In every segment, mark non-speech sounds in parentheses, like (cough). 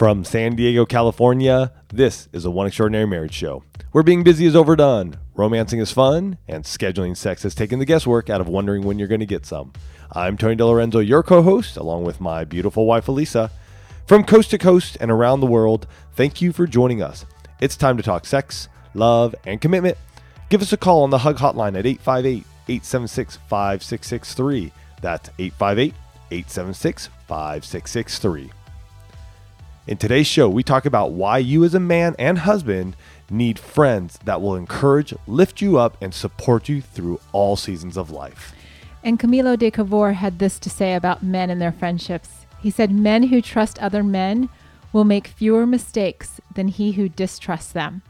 From San Diego, California, this is a One Extraordinary Marriage Show. Where being busy is overdone, romancing is fun, and scheduling sex has taken the guesswork out of wondering when you're going to get some. I'm Tony DeLorenzo, your co host, along with my beautiful wife, Elisa. From coast to coast and around the world, thank you for joining us. It's time to talk sex, love, and commitment. Give us a call on the Hug Hotline at 858 876 5663. That's 858 876 5663. In today's show, we talk about why you, as a man and husband, need friends that will encourage, lift you up, and support you through all seasons of life. And Camillo de Cavour had this to say about men and their friendships. He said, Men who trust other men will make fewer mistakes than he who distrusts them.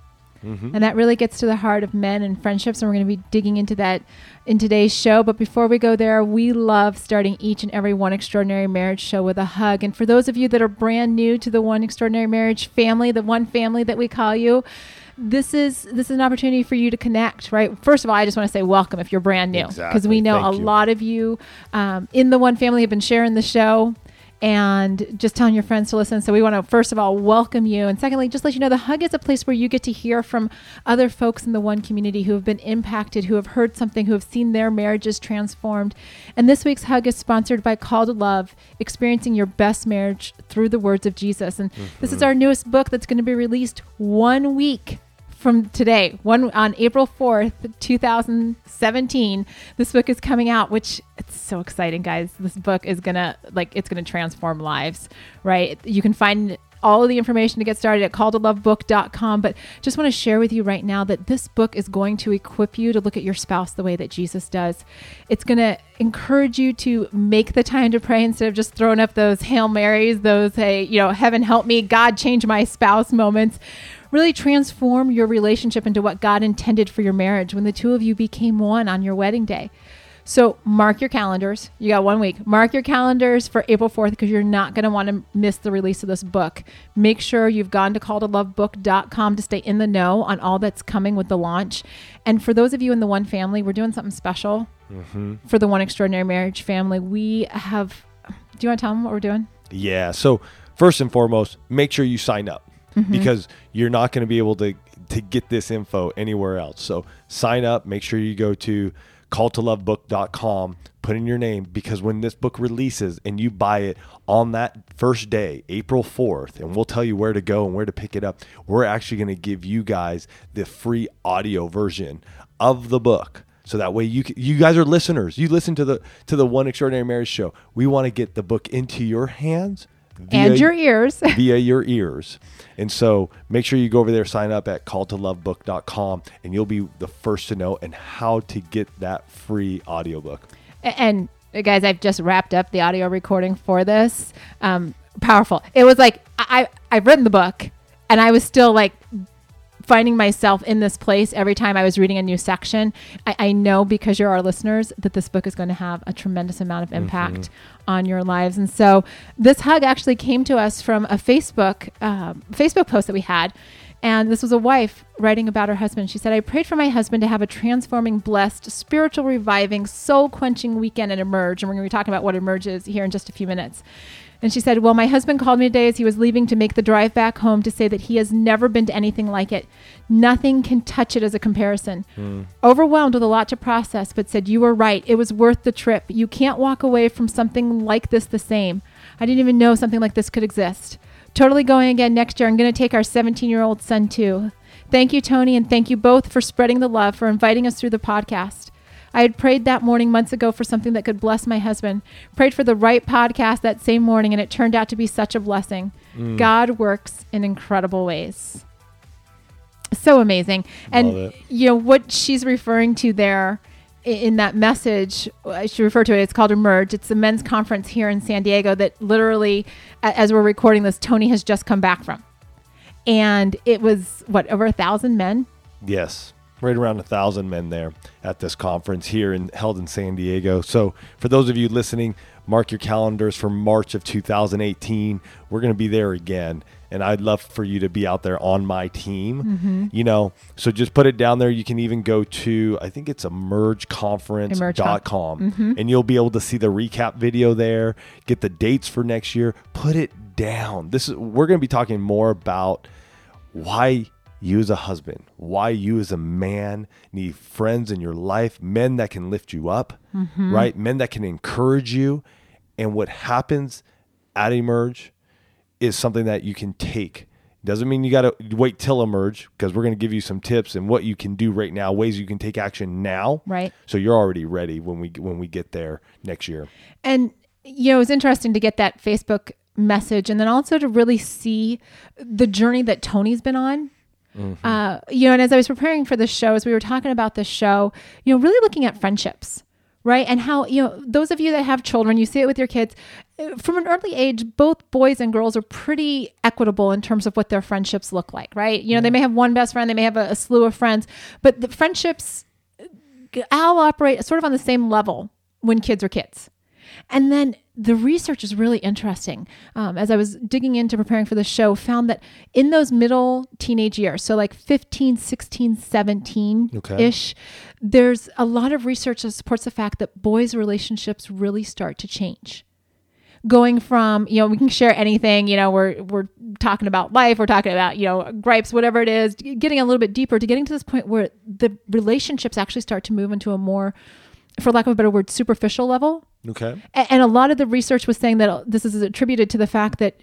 Mm-hmm. And that really gets to the heart of men and friendships. And we're going to be digging into that in today's show. But before we go there, we love starting each and every One Extraordinary Marriage show with a hug. And for those of you that are brand new to the One Extraordinary Marriage family, the one family that we call you, this is this is an opportunity for you to connect right first of all i just want to say welcome if you're brand new because exactly. we know Thank a you. lot of you um, in the one family have been sharing the show and just telling your friends to listen. So we want to first of all welcome you, and secondly, just let you know the hug is a place where you get to hear from other folks in the one community who have been impacted, who have heard something, who have seen their marriages transformed. And this week's hug is sponsored by Call to Love, experiencing your best marriage through the words of Jesus. And mm-hmm. this is our newest book that's going to be released one week from today, one on April 4th, 2017. This book is coming out, which it's so exciting, guys. This book is gonna like it's gonna transform lives, right? You can find all of the information to get started at calltolovebook.com. But just want to share with you right now that this book is going to equip you to look at your spouse the way that Jesus does. It's going to encourage you to make the time to pray instead of just throwing up those Hail Marys, those, hey, you know, heaven help me, God change my spouse moments really transform your relationship into what God intended for your marriage when the two of you became one on your wedding day. So mark your calendars. You got one week. Mark your calendars for April 4th because you're not going to want to miss the release of this book. Make sure you've gone to calltolovebook.com to stay in the know on all that's coming with the launch. And for those of you in the One Family, we're doing something special mm-hmm. for the One Extraordinary Marriage family. We have, do you want to tell them what we're doing? Yeah. So, first and foremost, make sure you sign up mm-hmm. because you're not going to be able to to get this info anywhere else. So sign up. Make sure you go to calltolovebook.com, put in your name because when this book releases and you buy it on that first day, April 4th, and we'll tell you where to go and where to pick it up, we're actually going to give you guys the free audio version of the book. So that way you you guys are listeners. You listen to the to the One Extraordinary Marriage show. We want to get the book into your hands and your ears (laughs) via your ears. And so make sure you go over there, sign up at calltolovebook.com, and you'll be the first to know and how to get that free audiobook. And guys, I've just wrapped up the audio recording for this. Um, powerful. It was like I I've written the book, and I was still like finding myself in this place every time I was reading a new section. I, I, know because you're our listeners that this book is going to have a tremendous amount of impact mm-hmm. on your lives. And so this hug actually came to us from a Facebook uh, Facebook post that we had. And this was a wife writing about her husband. She said, I prayed for my husband to have a transforming, blessed, spiritual, reviving, soul quenching weekend at Emerge. And we're going to be talking about what Emerge is here in just a few minutes. And she said, Well, my husband called me today as he was leaving to make the drive back home to say that he has never been to anything like it. Nothing can touch it as a comparison. Mm. Overwhelmed with a lot to process, but said, You were right. It was worth the trip. You can't walk away from something like this the same. I didn't even know something like this could exist. Totally going again next year. I'm going to take our 17 year old son too. Thank you, Tony, and thank you both for spreading the love, for inviting us through the podcast. I had prayed that morning months ago for something that could bless my husband. Prayed for the right podcast that same morning, and it turned out to be such a blessing. Mm. God works in incredible ways. So amazing. and, you know, what she's referring to there in that message, I should refer to it. It's called Emerge. It's the men's conference here in San Diego that literally, as we're recording this, Tony has just come back from. And it was, what, over a thousand men? Yes right around a thousand men there at this conference here in held in San Diego. So for those of you listening, mark your calendars for March of 2018. We're going to be there again. And I'd love for you to be out there on my team, mm-hmm. you know. So just put it down there. You can even go to, I think it's emergeconference.com, mm-hmm. and you'll be able to see the recap video there, get the dates for next year, put it down. This is we're going to be talking more about why you as a husband, why you as a man need friends in your life, men that can lift you up, mm-hmm. right? Men that can encourage you. And what happens at Emerge is something that you can take. Doesn't mean you got to wait till Emerge because we're going to give you some tips and what you can do right now, ways you can take action now. Right. So you're already ready when we when we get there next year. And you know, it was interesting to get that Facebook message and then also to really see the journey that Tony's been on. Uh, you know, and as I was preparing for this show, as we were talking about this show, you know, really looking at friendships, right? And how, you know, those of you that have children, you see it with your kids uh, from an early age, both boys and girls are pretty equitable in terms of what their friendships look like, right? You know, they may have one best friend, they may have a, a slew of friends, but the friendships all operate sort of on the same level when kids are kids. And then the research is really interesting. Um, as I was digging into preparing for the show, found that in those middle teenage years, so like 15, 16, 17 ish, there's a lot of research that supports the fact that boys' relationships really start to change going from you know we can share anything you know we're we're talking about life we're talking about you know gripes whatever it is getting a little bit deeper to getting to this point where the relationships actually start to move into a more for lack of a better word superficial level Okay. And a lot of the research was saying that uh, this is attributed to the fact that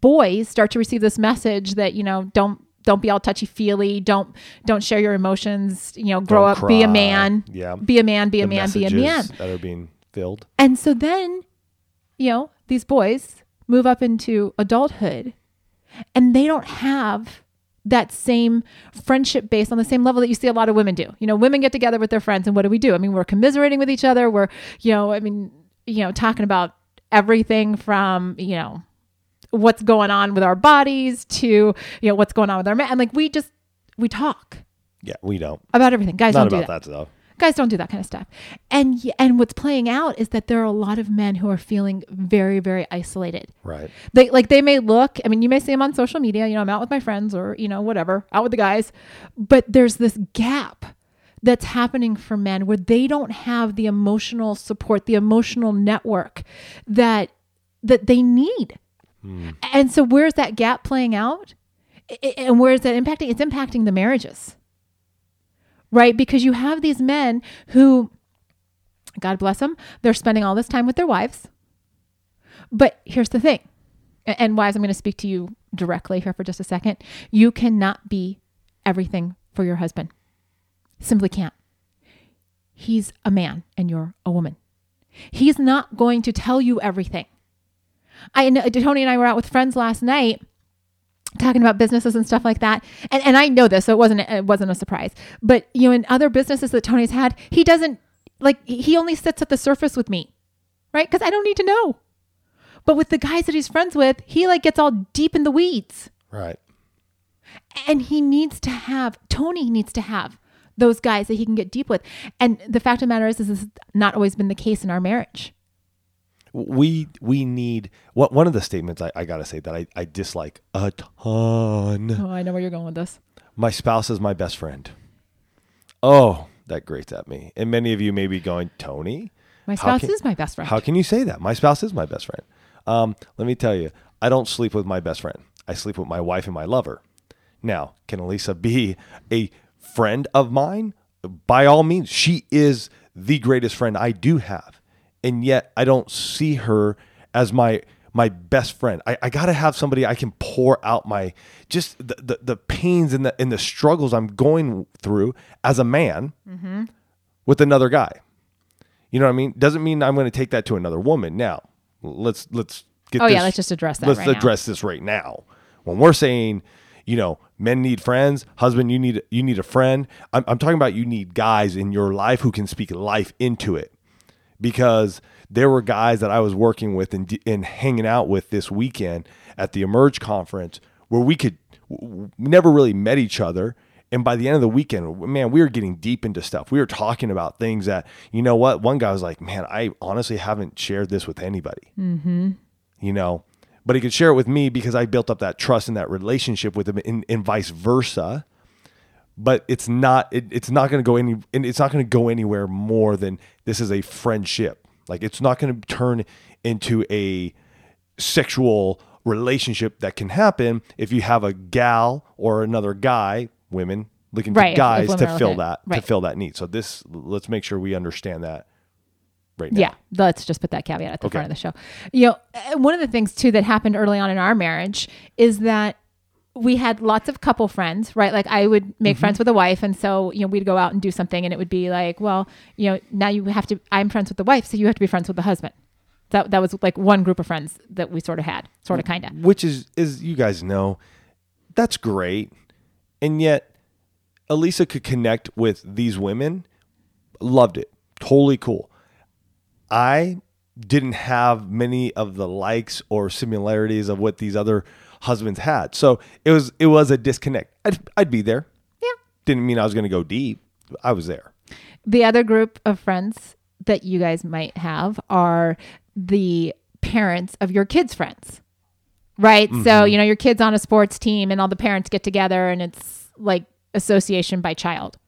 boys start to receive this message that you know don't don't be all touchy feely don't don't share your emotions you know grow Don't up be a man Yeah. be a man be a man be a man that are being filled. and so then, you know, these boys move up into adulthood and they don't have that same friendship base on the same level that you see a lot of women do. You know, women get together with their friends and what do we do? I mean, we're commiserating with each other. We're, you know, I mean, you know, talking about everything from, you know, what's going on with our bodies to, you know, what's going on with our men. And like we just we talk Yeah, we don't. about everything. Guys Not don't do about that that stuff. Guys don't do that kind of stuff. And and what's playing out is that there are a lot of men who are feeling very very isolated. Right. they like they may look i mean you may see them on social media you know i'm out with my friends or you know whatever out with the guys. But there's this gap that's happening for men where they don't have the emotional support the emotional network that that they need. Hmm. And so where's that gap playing out? And where is that impacting? It's impacting the marriages right? Because you have these men who, God bless them, they're spending all this time with their wives. But here's the thing, and wives, I'm going to speak to you directly here for just a second. You cannot be everything for your husband. Simply can't. He's a man and you're a woman. He's not going to tell you everything. I know uh, Tony and I were out with friends last night talking about businesses and stuff like that. And and I know this, so it wasn't it wasn't a surprise. But you know, in other businesses that Tony's had, he doesn't like he only sits at the surface with me. Right? Cuz I don't need to know. But with the guys that he's friends with, he like gets all deep in the weeds. Right. And he needs to have Tony needs to have those guys that he can get deep with. And the fact of the matter is, is this has not always been the case in our marriage. We we need what one of the statements I, I gotta say that I, I dislike a ton. Oh, I know where you're going with this. My spouse is my best friend. Oh, that grates at me. And many of you may be going, Tony, My spouse can- is my best friend. How can you say that? My spouse is my best friend. Um, let me tell you, I don't sleep with my best friend. I sleep with my wife and my lover. Now, can Elisa be a friend of mine? By all means, she is the greatest friend I do have. And yet I don't see her as my my best friend. I, I gotta have somebody I can pour out my just the, the, the pains and the and the struggles I'm going through as a man mm-hmm. with another guy. You know what I mean? Doesn't mean I'm going to take that to another woman. Now, let's let's get. Oh, yeah, let's just address that Let's right now. address this right now. When we're saying, you know, men need friends, husband, you need you need a friend. I'm, I'm talking about you need guys in your life who can speak life into it, because there were guys that I was working with and and hanging out with this weekend at the Emerge conference where we could we never really met each other. And by the end of the weekend, man, we were getting deep into stuff. We were talking about things that, you know what? One guy was like, man, I honestly haven't shared this with anybody. Mm-hmm. You know, but he could share it with me because I built up that trust and that relationship with him and, and vice versa. But it's not, it, it's not going to go any, and it's not going to go anywhere more than this is a friendship. Like it's not going to turn into a sexual relationship that can happen if you have a gal or another guy, women looking Right, if- if guys to fill that to fill that need. So this let's make sure we understand that right now. Yeah, let's just put that caveat at the Okay. front of the show. You know, uh, one of the things too that happened early on in our marriage is that we had lots of couple friends, right? Like I would make Mm-hmm. friends with a wife, and so you know we'd go out and do something, and it would be like, well, you know, now you have to. I'm friends with the wife, so you have to be friends with the husband. That that was like one group of friends that we sort of had, sort of, kind of. which is is you guys know that's great and yet Elisa could connect with these women loved it totally cool i didn't have many of the likes or similarities of what these other husbands had so it was it was a disconnect i'd, I'd be there Yeah. didn't mean i was going to go deep i was there The other group of friends that you guys might have are the parents of your kids' friends. Right? So, mm-hmm. you know, your kid's on a sports team and all the parents get together and it's like association by child.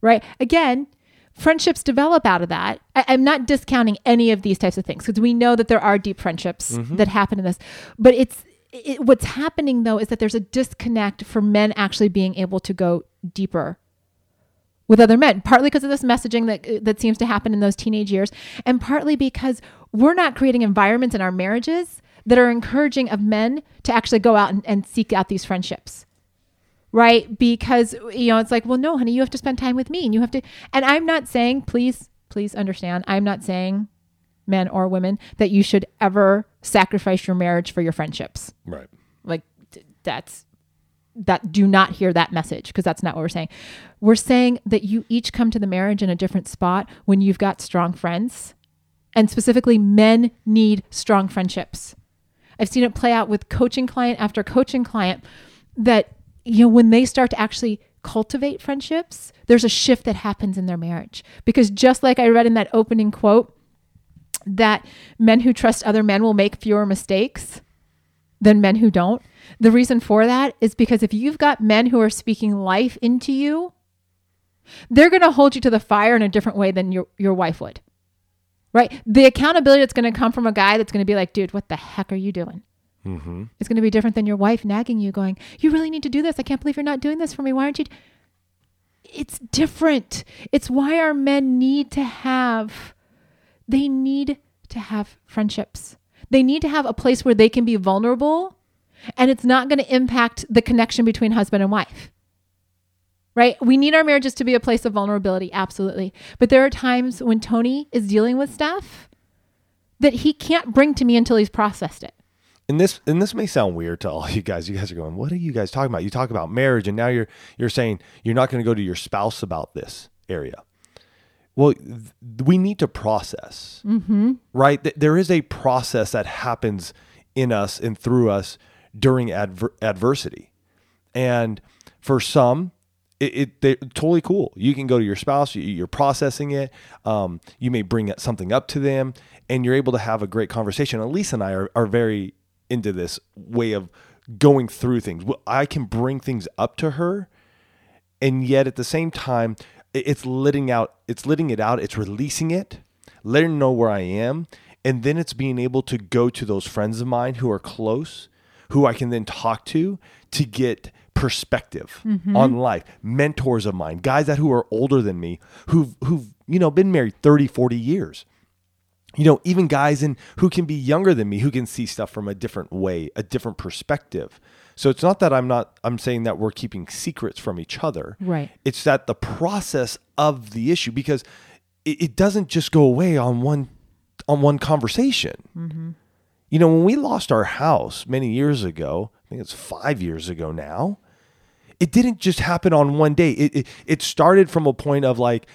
Right? Again, friendships develop out of that. I, I'm not discounting any of these types of things because we know that there are deep friendships mm-hmm. that happen in this. But it's it, what's happening though is that there's a disconnect for men actually being able to go deeper with other men, partly because of this messaging that uh, that seems to happen in those teenage years, and partly because we're not creating environments in our marriages that are encouraging of men to actually go out and, and seek out these friendships. Right? Because you know, it's like, well, no, honey, you have to spend time with me and you have to and I'm not saying, please, please understand, I'm not saying men or women that you should ever sacrifice your marriage for your friendships right like that's that do not hear that message because that's not what we're saying. We're saying that you each come to the marriage in a different spot when you've got strong friends. And specifically men need strong friendships. I've seen it play out with coaching client after coaching client that you know when they start to actually cultivate friendships, there's a shift that happens in their marriage. Because just like I read in that opening quote that men who trust other men will make fewer mistakes than men who don't. The reason for that is because if you've got men who are speaking life into you, they're going to hold you to the fire in a different way than your, your wife would. Right? The accountability that's going to come from a guy that's going to be like, dude, what the heck are you doing? mm-hmm. It's going to be different than your wife nagging you, going, You really need to do this. I can't believe you're not doing this for me. Why aren't you? It's different. It's why our men need to have, they need to have friendships. They need to have a place where they can be vulnerable and it's not going to impact the connection between husband and wife. Right? We need our marriages to be a place of vulnerability, absolutely. But there are times when Tony is dealing with stuff that he can't bring to me until he's processed it. and this and this may sound weird to all you guys. You guys are going, "What are you guys talking about?" You talk about marriage, and now you're you're saying you're not going to go to your spouse about this area. Well, we need to process, mm-hmm. right? Th- There is a process that happens in us and through us during adver- adversity, and for some, it, it they're totally cool. You can go to your spouse, you, you're processing it. Um, you may bring something up to them, and you're able to have a great conversation. Elisa and I are, are very into this way of going through things. I can bring things up to her, and yet at the same time, it's letting out. It's letting it out. It's releasing it, letting know where I am, and then it's being able to go to those friends of mine who are close, who I can then talk to to get perspective mm-hmm. on life mentors of mine guys that who are older than me who've who've you know been married 30 40 years you know even guys in who can be younger than me who can see stuff from a different way a different perspective so it's not that i'm not i'm saying that we're keeping secrets from each other. Right. it's that the process of the issue because it, it doesn't just go away on one on one conversation. Mm-hmm. You know when we lost our house many years ago i think it's five years ago now it didn't just happen on one day. It, it it started from a point of like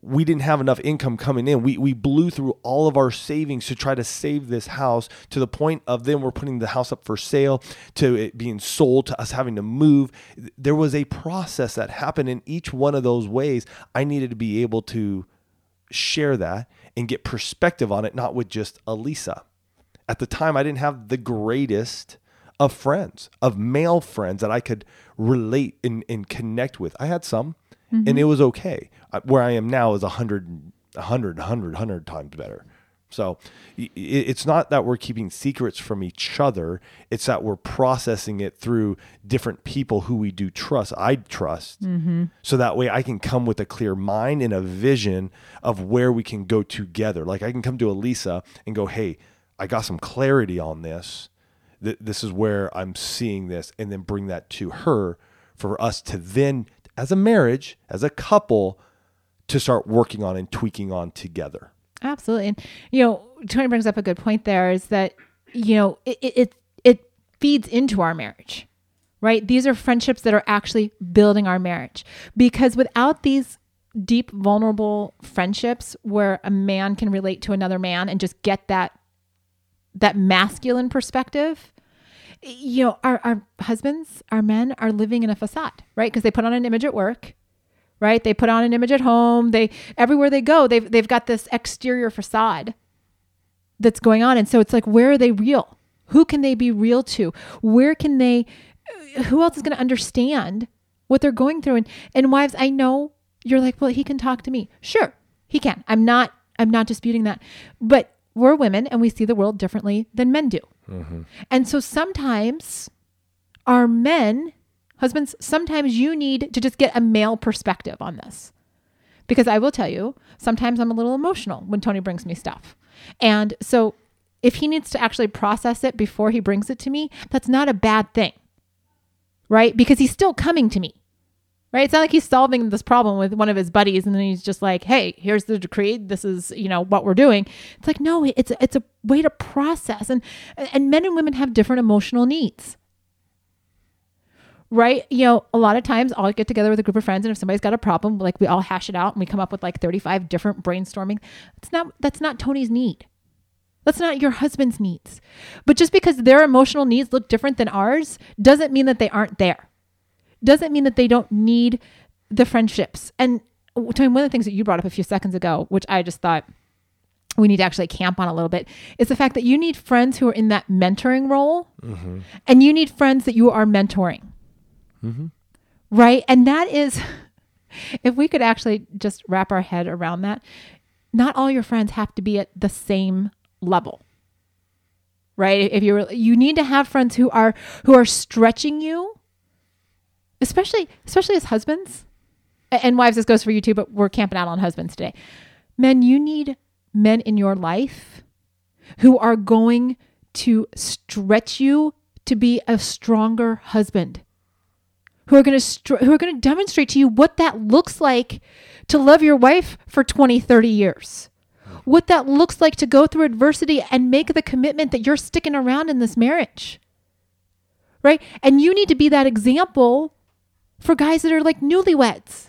we didn't have enough income coming in. We we blew through all of our savings to try to save this house to the point of then we're putting the house up for sale to it being sold to us having to move. There was a process that happened in each one of those ways. I needed to be able to share that and get perspective on it, not with just Elisa. At the time, I didn't have the greatest of friends, of male friends that I could relate and, and connect with. I had some, and it mm-hmm. was okay. Uh, where I am now is a hundred, a hundred, hundred, hundred times better. So it's not that we're keeping secrets from each other. It's that we're processing it through different people who we do trust. I trust. Mm-hmm. So that way I can come with a clear mind and a vision of where we can go together. Like I can come to Elisa and go, hey, I got some clarity on this. Th- This is where I'm seeing this, and then bring that to her for us to then, as a marriage, as a couple, to start working on and tweaking on together. Absolutely. And, you know, Tony brings up a good point there is that, you know, it, it, it, feeds into our marriage, right? These are friendships that are actually building our marriage because without these deep, vulnerable friendships where a man can relate to another man and just get that, that masculine perspective, you know, our, our husbands, our men are living in a facade, right? Because they put on an image at work right? They put on an image at home. They everywhere they go, they've they've got this exterior facade that's going on, and so it's like, where are they real? Who can they be real to? Where can they? Uh, who else is going to understand what they're going through? And and wives, I know you're like, well, he can talk to me. Sure, he can. I'm not. I'm not disputing that, but we're women and we see the world differently than men do. And so sometimes our men, husbands, sometimes you need to just get a male perspective on this. Because I will tell you, sometimes I'm a little emotional when Tony brings me stuff. And so if he needs to actually process it before he brings it to me, that's not a bad thing. Right? Because he's still coming to me. Right? It's not like he's solving this problem with one of his buddies and then he's just like, "Hey, here's the decree. This is, you know, what we're doing." It's like, "No, it's it's a way to process." And and men and women have different emotional needs right? You know, a lot of times I'll get together with a group of friends and if somebody's got a problem, like we all hash it out and we come up with like 35 different brainstorming. It's not that's not Tony's need. That's not your husband's needs. But just because their emotional needs look different than ours doesn't mean that they aren't there. Doesn't mean that they don't need the friendships. And Tony, one of the things that you brought up a few seconds ago, which I just thought we need to actually camp on a little bit is the fact that you need friends who are in that mentoring role mm-hmm. and you need friends that you are mentoring mm-hmm. right? And that is, (laughs) if we could actually just wrap our head around that, not all your friends have to be at the same level, right? If you're, you need to have friends who are who are stretching you, especially especially as husbands and wives. This goes for you too, but we're camping out on husbands today. Men, you need men in your life who are going to stretch you to be a stronger husband who are going to str- who are going to demonstrate to you what that looks like to love your wife for 20 30 years what that looks like to go through adversity and make the commitment that you're sticking around in this marriage right and you need to be that example for guys that are like newlyweds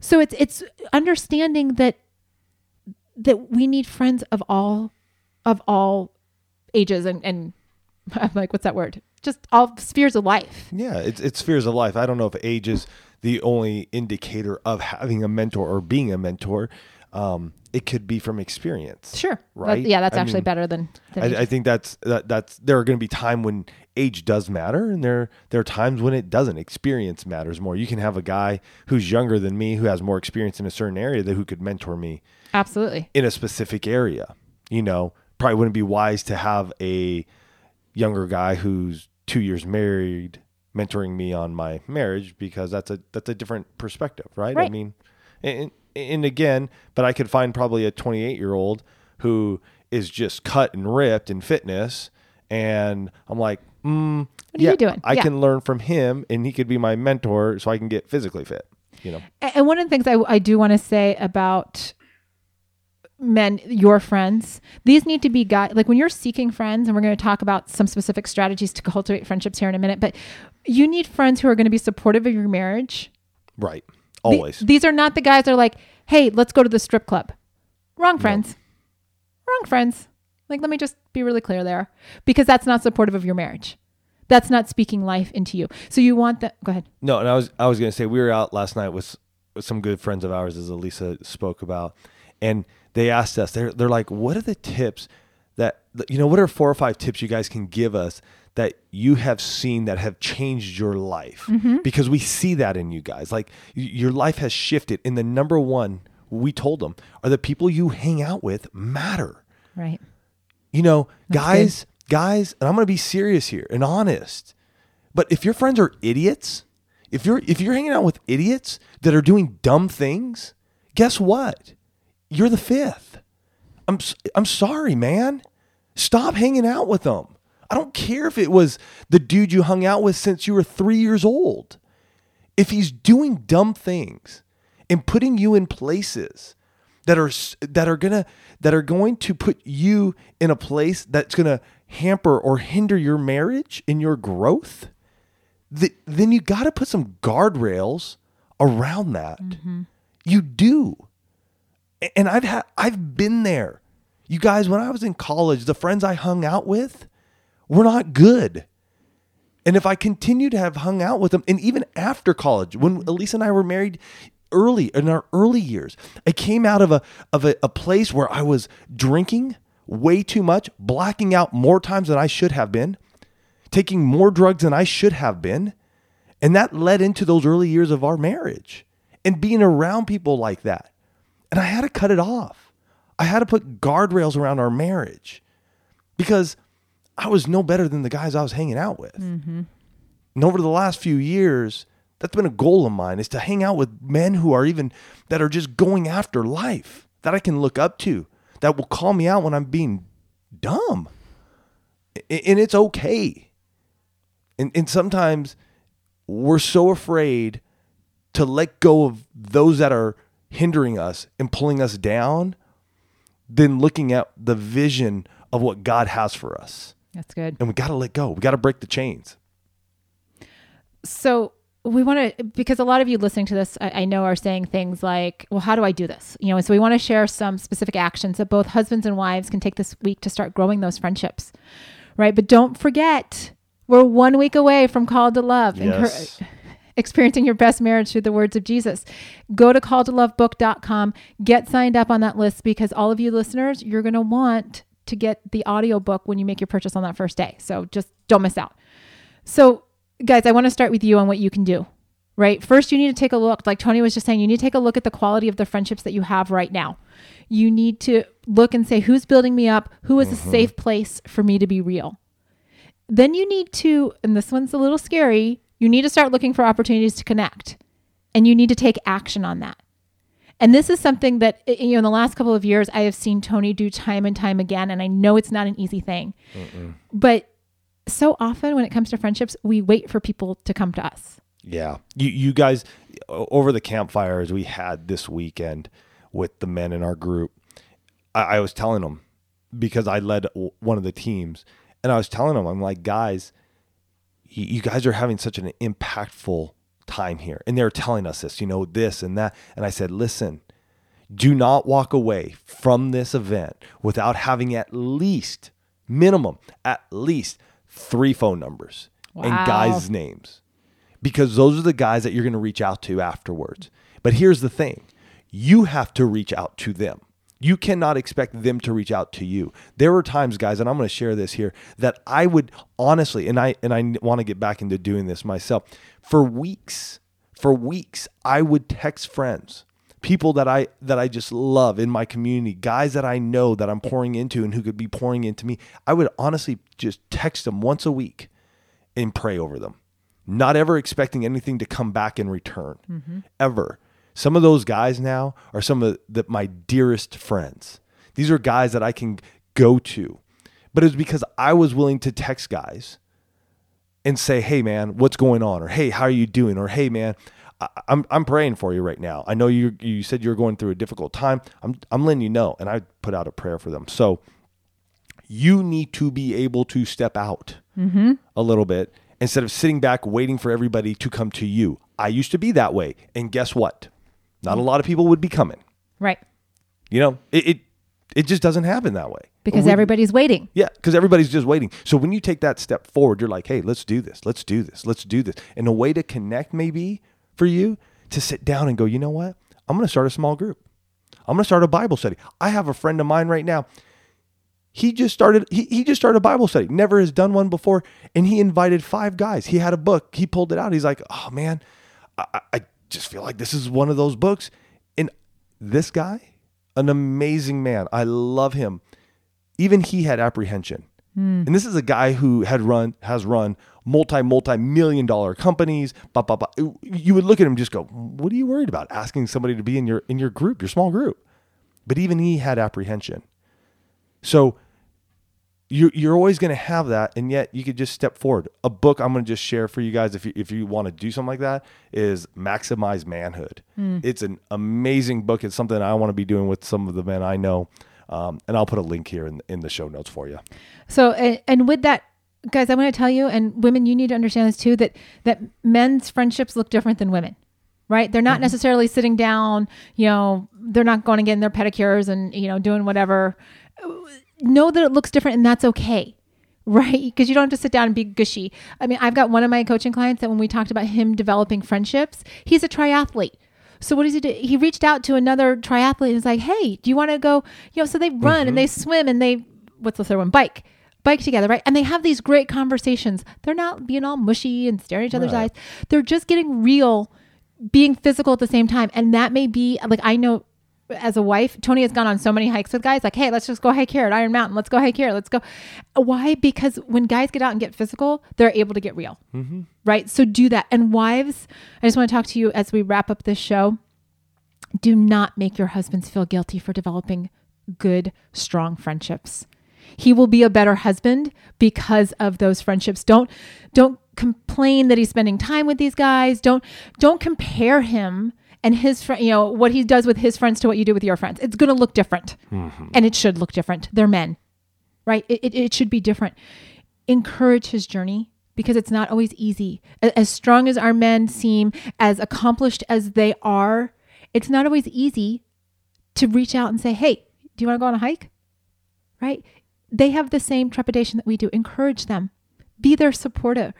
so it's it's understanding that that we need friends of all of all ages and and (laughs) I'm like what's that word just all spheres of life Yeah, it's it's spheres of life. I don't know if age is the only indicator of having a mentor or being a mentor. Um, it could be from experience. Sure. That- Right? yeah, that's I actually mean, better than. than. I, I think that's that, that's there are going to be time when age does matter, and there there are times when it doesn't. Experience matters more. You can have a guy who's younger than me who has more experience in a certain area that who could mentor me Absolutely. in a specific area. You know, probably wouldn't be wise to have a younger guy who's two years married mentoring me on my marriage because that's a that's a different perspective, right? I mean, and, and again, but I could find probably a 28 year old who is just cut and ripped in fitness, and I'm like, mm, What are yeah, you doing? I Yeah. can learn from him, and he could be my mentor, so I can get physically fit. You know, And one of the things I, I do want to say about men, your friends, these need to be guys, like when you're seeking friends, and we're going to talk about some specific strategies to cultivate friendships here in a minute, but you need friends who are going to be supportive of your marriage. right? The- Always. these are not the guys that are like, hey, let's go to the strip club. Wrong friends. Wrong friends. Like, let me just be really clear there because that's not supportive of your marriage. That's not speaking life into you. So you want that. Go ahead. No, and I was I was gonna say we were out last night with, with some good friends of ours, as Elisa spoke about, and they asked us. They're they're like, what are the tips that you know? What are four or five tips you guys can give us that you have seen that have changed your life? Mm-hmm. Because we see that in you guys. Like your life has shifted. And the number one we told them are the people you hang out with matter. Right. You know, That's guys, guys, and I'm going to be serious here and honest. But if your friends are idiots, if you're if you're hanging out with idiots that are doing dumb things, guess what? You're the fifth. I'm I'm sorry, man. Stop hanging out with them. I don't care if it was the dude you hung out with since you were 3 years old. If he's doing dumb things and putting you in places that are that are gonna that are going to put you in a place that's gonna hamper or hinder your marriage and your growth, th- then you got to put some guardrails around that. Mm-hmm. You do, and I've had I've been there. You guys, when I was in college, the friends I hung out with were not good. And if I continue to have hung out with them, and even after college, when Elisa and I were married early in our early years, I came out of a of a, a place where I was drinking way too much, blacking out more times than I should have been, taking more drugs than I should have been. And that led into those early years of our marriage and being around people like that. And I had to cut it off. I had to put guardrails around our marriage because I was no better than the guys I was hanging out with. Mm-hmm. And over the last few years, that's been a goal of mine is to hang out with men who are even that are just going after life that I can look up to that will call me out when I'm being dumb. And it's okay. And, and sometimes we're so afraid to let go of those that are hindering us and pulling us down than looking at the vision of what God has for us. That's good. And we got to let go. We got to break the chains. So we want to, because a lot of you listening to this, I, I know are saying things like, well, how do I do this? You know, and so we want to share some specific actions that both husbands and wives can take this week to start growing those friendships, right? But don't forget, we're one week away from call to Love. and Yes. experiencing your best marriage through the words of Jesus. Go to calltolovebook.com, get signed up on that list because all of you listeners, you're going to want to get the audiobook when you make your purchase on that first day. So just don't miss out. So, guys, I want to start with you on what you can do. Right? First, you need to take a look, like Tony was just saying, you need to take a look at the quality of the friendships that you have right now. You need to look and say, who's building me up? Who is a mm-hmm. safe place for me to be real? then you need to, and this one's a little scary, you need to start looking for opportunities to connect and you need to take action on that. And this is something that, you know, in the last couple of years, I have seen Tony do time and time again. And I know it's not an easy thing. But so often when it comes to friendships, we wait for people to come to us. Yeah. You you guys over the campfires we had this weekend with the men in our group. I, I was telling them because I led one of the teams, and I was telling them, I'm like, guys, you, you guys are having such an impactful time here, and they're telling us this, you know, this and that, and I said, listen, do not walk away from this event without having at least minimum at least three phone numbers Wow. and guys' names because those are the guys that you're going to reach out to afterwards. But here's the thing you have to reach out to them. You cannot expect them to reach out to you. There were times, guys, and I'm going to share this here, that I would honestly, and I and I want to get back into doing this myself. For weeks, for weeks, I would text friends, people that I that I just love in my community, guys that I know that I'm pouring into and who could be pouring into me. I would honestly just text them once a week and pray over them. Not ever expecting anything to come back in return. Mm-hmm. Ever. Some of those guys now are some of the, my dearest friends. These are guys that I can go to. But it was because I was willing to text guys and say, "Hey man, what's going on?" or "Hey, how are you doing?" or "Hey man, I, I'm I'm praying for you right now. I know you you said you're going through a difficult time. I'm I'm letting you know." And I put out a prayer for them. So you need to be able to step out mm-hmm. a little bit instead of sitting back waiting for everybody to come to you. I used to be that way, and guess what? Not a lot of people would be coming. Right. You know, it it, it just doesn't happen that way Because We- everybody's waiting. yeah, because everybody's just waiting. So when you take that step forward, you're like, hey, let's do this. Let's do this. Let's do this. And a way to connect may be for you to sit down and go, you know what? I'm going to start a small group. I'm going to start a Bible study. I have a friend of mine right now. He just started. He, he just started a Bible study. Never has done one before, and he invited five guys. He had a book. He pulled it out. He's like, "Oh man, I, I- I just feel like this is one of those books." And this guy, an amazing man. I love him even he had apprehension. And this is a guy who had run has run multi multi million dollar companies. Blah, blah, blah. You would look at him and just go, "What are you worried about? Asking somebody to be in your in your group, your small group." But even he had apprehension. So you're, you're always going to have that and yet you could just step forward a book i'm going to just share for you guys if you, if you want to do something like that is Maximized Manhood it's an amazing book it's something i want to be doing with some of the men i know um, and i'll put a link here in, in the show notes for you So, and, and with that, guys, I want to tell you, and women, you need to understand this too, that that men's friendships look different than women, right? They're not mm-hmm. necessarily sitting down, you know, they're not going to get in their pedicures and you know doing whatever. Know that it looks different, and that's okay. (laughs) Right, because you don't have to sit down and be gushy. I mean, I've got one of my coaching clients that when we talked about him developing friendships, he's a triathlete. So what does he do? He reached out to another triathlete and was like, "Hey, do you want to go?" You know, so they run and mm-hmm. they swim and they what's the third one? Bike, bike together, right? And they have these great conversations. They're not being all mushy and staring at each other's Right. eyes. They're just getting real, being physical at the same time. And that may be like I know. As a wife, Tony has gone on so many hikes with guys. Like, hey, let's just go hike here at Iron Mountain. Let's go hike here. Let's go. Why? Because when guys get out and get physical, they're able to get real mm-hmm. right? So do that. And wives, I just want to talk to you as we wrap up this show. Do not make your husbands feel guilty for developing good, strong friendships. He will be a better husband because of those friendships. Don't don't complain that he's spending time with these guys. Don't don't compare him and his friend, you know, what he does with his friends to what you do with your friends. It's going to look different. Mm-hmm. And it should look different. They're men right? It, it, it should be different. Encourage his journey because it's not always easy. As strong as our men seem, as accomplished as they are, it's not always easy to reach out and say, hey, do you want to go on a hike? Right? They have the same trepidation that we do. Encourage them. Be their supporter.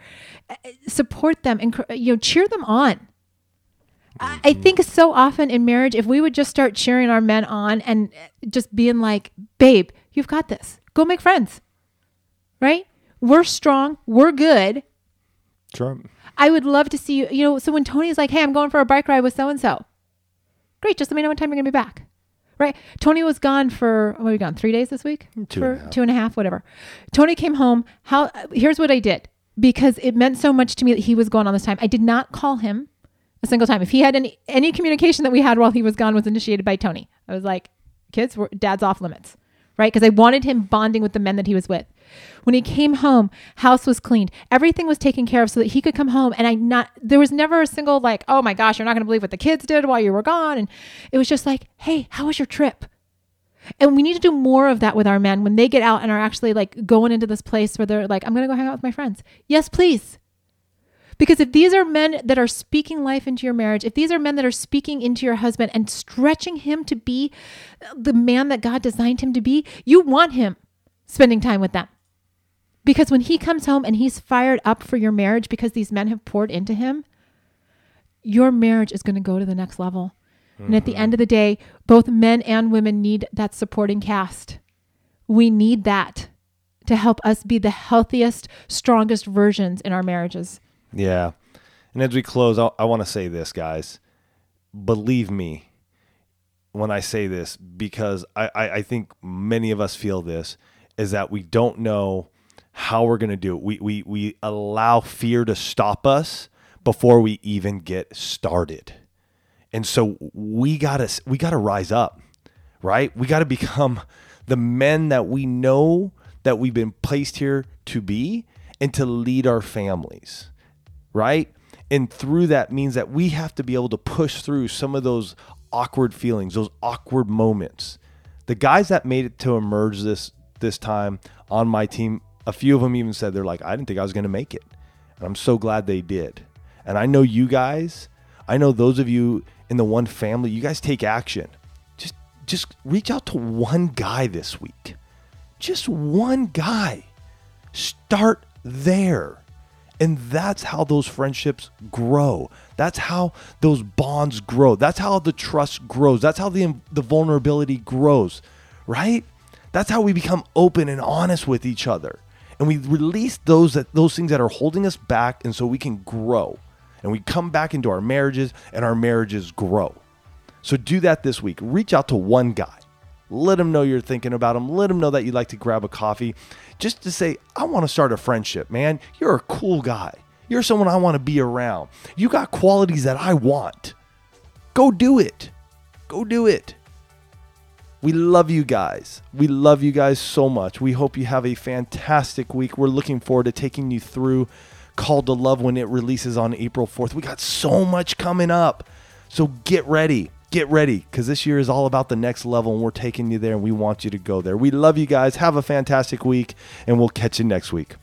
Uh, Support them. Encour- uh, you know, cheer them on. I I mm-hmm. think so often in marriage, if we would just start cheering our men on and uh, just being like, babe, you've got this. Go make friends. Right? We're strong. We're good. sure I would love to see you. You know, so when Tony's like, hey, I'm going for a bike ride with so and so, great. Just let me know what time you're going to be back. Right? Tony was gone for, what are we gone? Three days this week? Two for and a half. two and a half, whatever. Tony came home. How, here's what I did because it meant so much to me that he was gone all this time. I did not call him a single time. If he had any, any communication that we had while he was gone was initiated by Tony. I was like, kids, we're, dad's off limits. Right? Because I wanted him bonding with the men that he was with. When he came home, house was cleaned. Everything was taken care of so that he could come home. And I not there was never a single like, oh my gosh, you're not gonna believe what the kids did while you were gone. And it was just like, hey, how was your trip? And we need to do more of that with our men when they get out and are actually like going into this place where they're like, I'm gonna go hang out with my friends. Yes, please. Because if these are men that are speaking life into your marriage, if these are men that are speaking into your husband and stretching him to be the man that God designed him to be, you want him spending time with them. Because when he comes home and he's fired up for your marriage because these men have poured into him, your marriage is going to go to the next level. And at the end of the day, both men and women need that supporting cast. We need that to help us be the healthiest, strongest versions in our marriages. Yeah. And as we close, I, I want to say this, guys. Believe me when I say this, because I, I, I think many of us feel this, is that we don't know how we're going to do it. We, we, we allow fear to stop us before we even get started. And so we gotta we gotta rise up, right? We gotta become the men that we know that we've been placed here to be and to lead our families, right? And through that means that we have to be able to push through some of those awkward feelings, those awkward moments. The guys that made it to Emerge this this time on my team, a few of them even said they're like, I didn't think I was going to make it. And I'm so glad they did. And I know you guys, I know those of you in the one family, you guys take action. Just just reach out to one guy this week. Just one guy. Start there. And that's how those friendships grow. That's how those bonds grow. That's how the trust grows. That's how the the vulnerability grows, right? That's how we become open and honest with each other. And we release those that those things that are holding us back and so we can grow. And we come back into our marriages and our marriages grow. So do that this week. Reach out to one guy. Let him know you're thinking about him Let him know that you'd like to grab a coffee just to say, I want to start a friendship, man. You're a cool guy. You're someone I want to be around. You got qualities that I want. Go do it. Go do it. We love you guys. We love you guys so much. We hope you have a fantastic week. We're looking forward to taking you through Called to Love when it releases on April 4th. We got so much coming up. So get ready. Get ready because this year is all about the next level and we're taking you there and we want you to go there. We love you guys. Have a fantastic week and we'll catch you next week.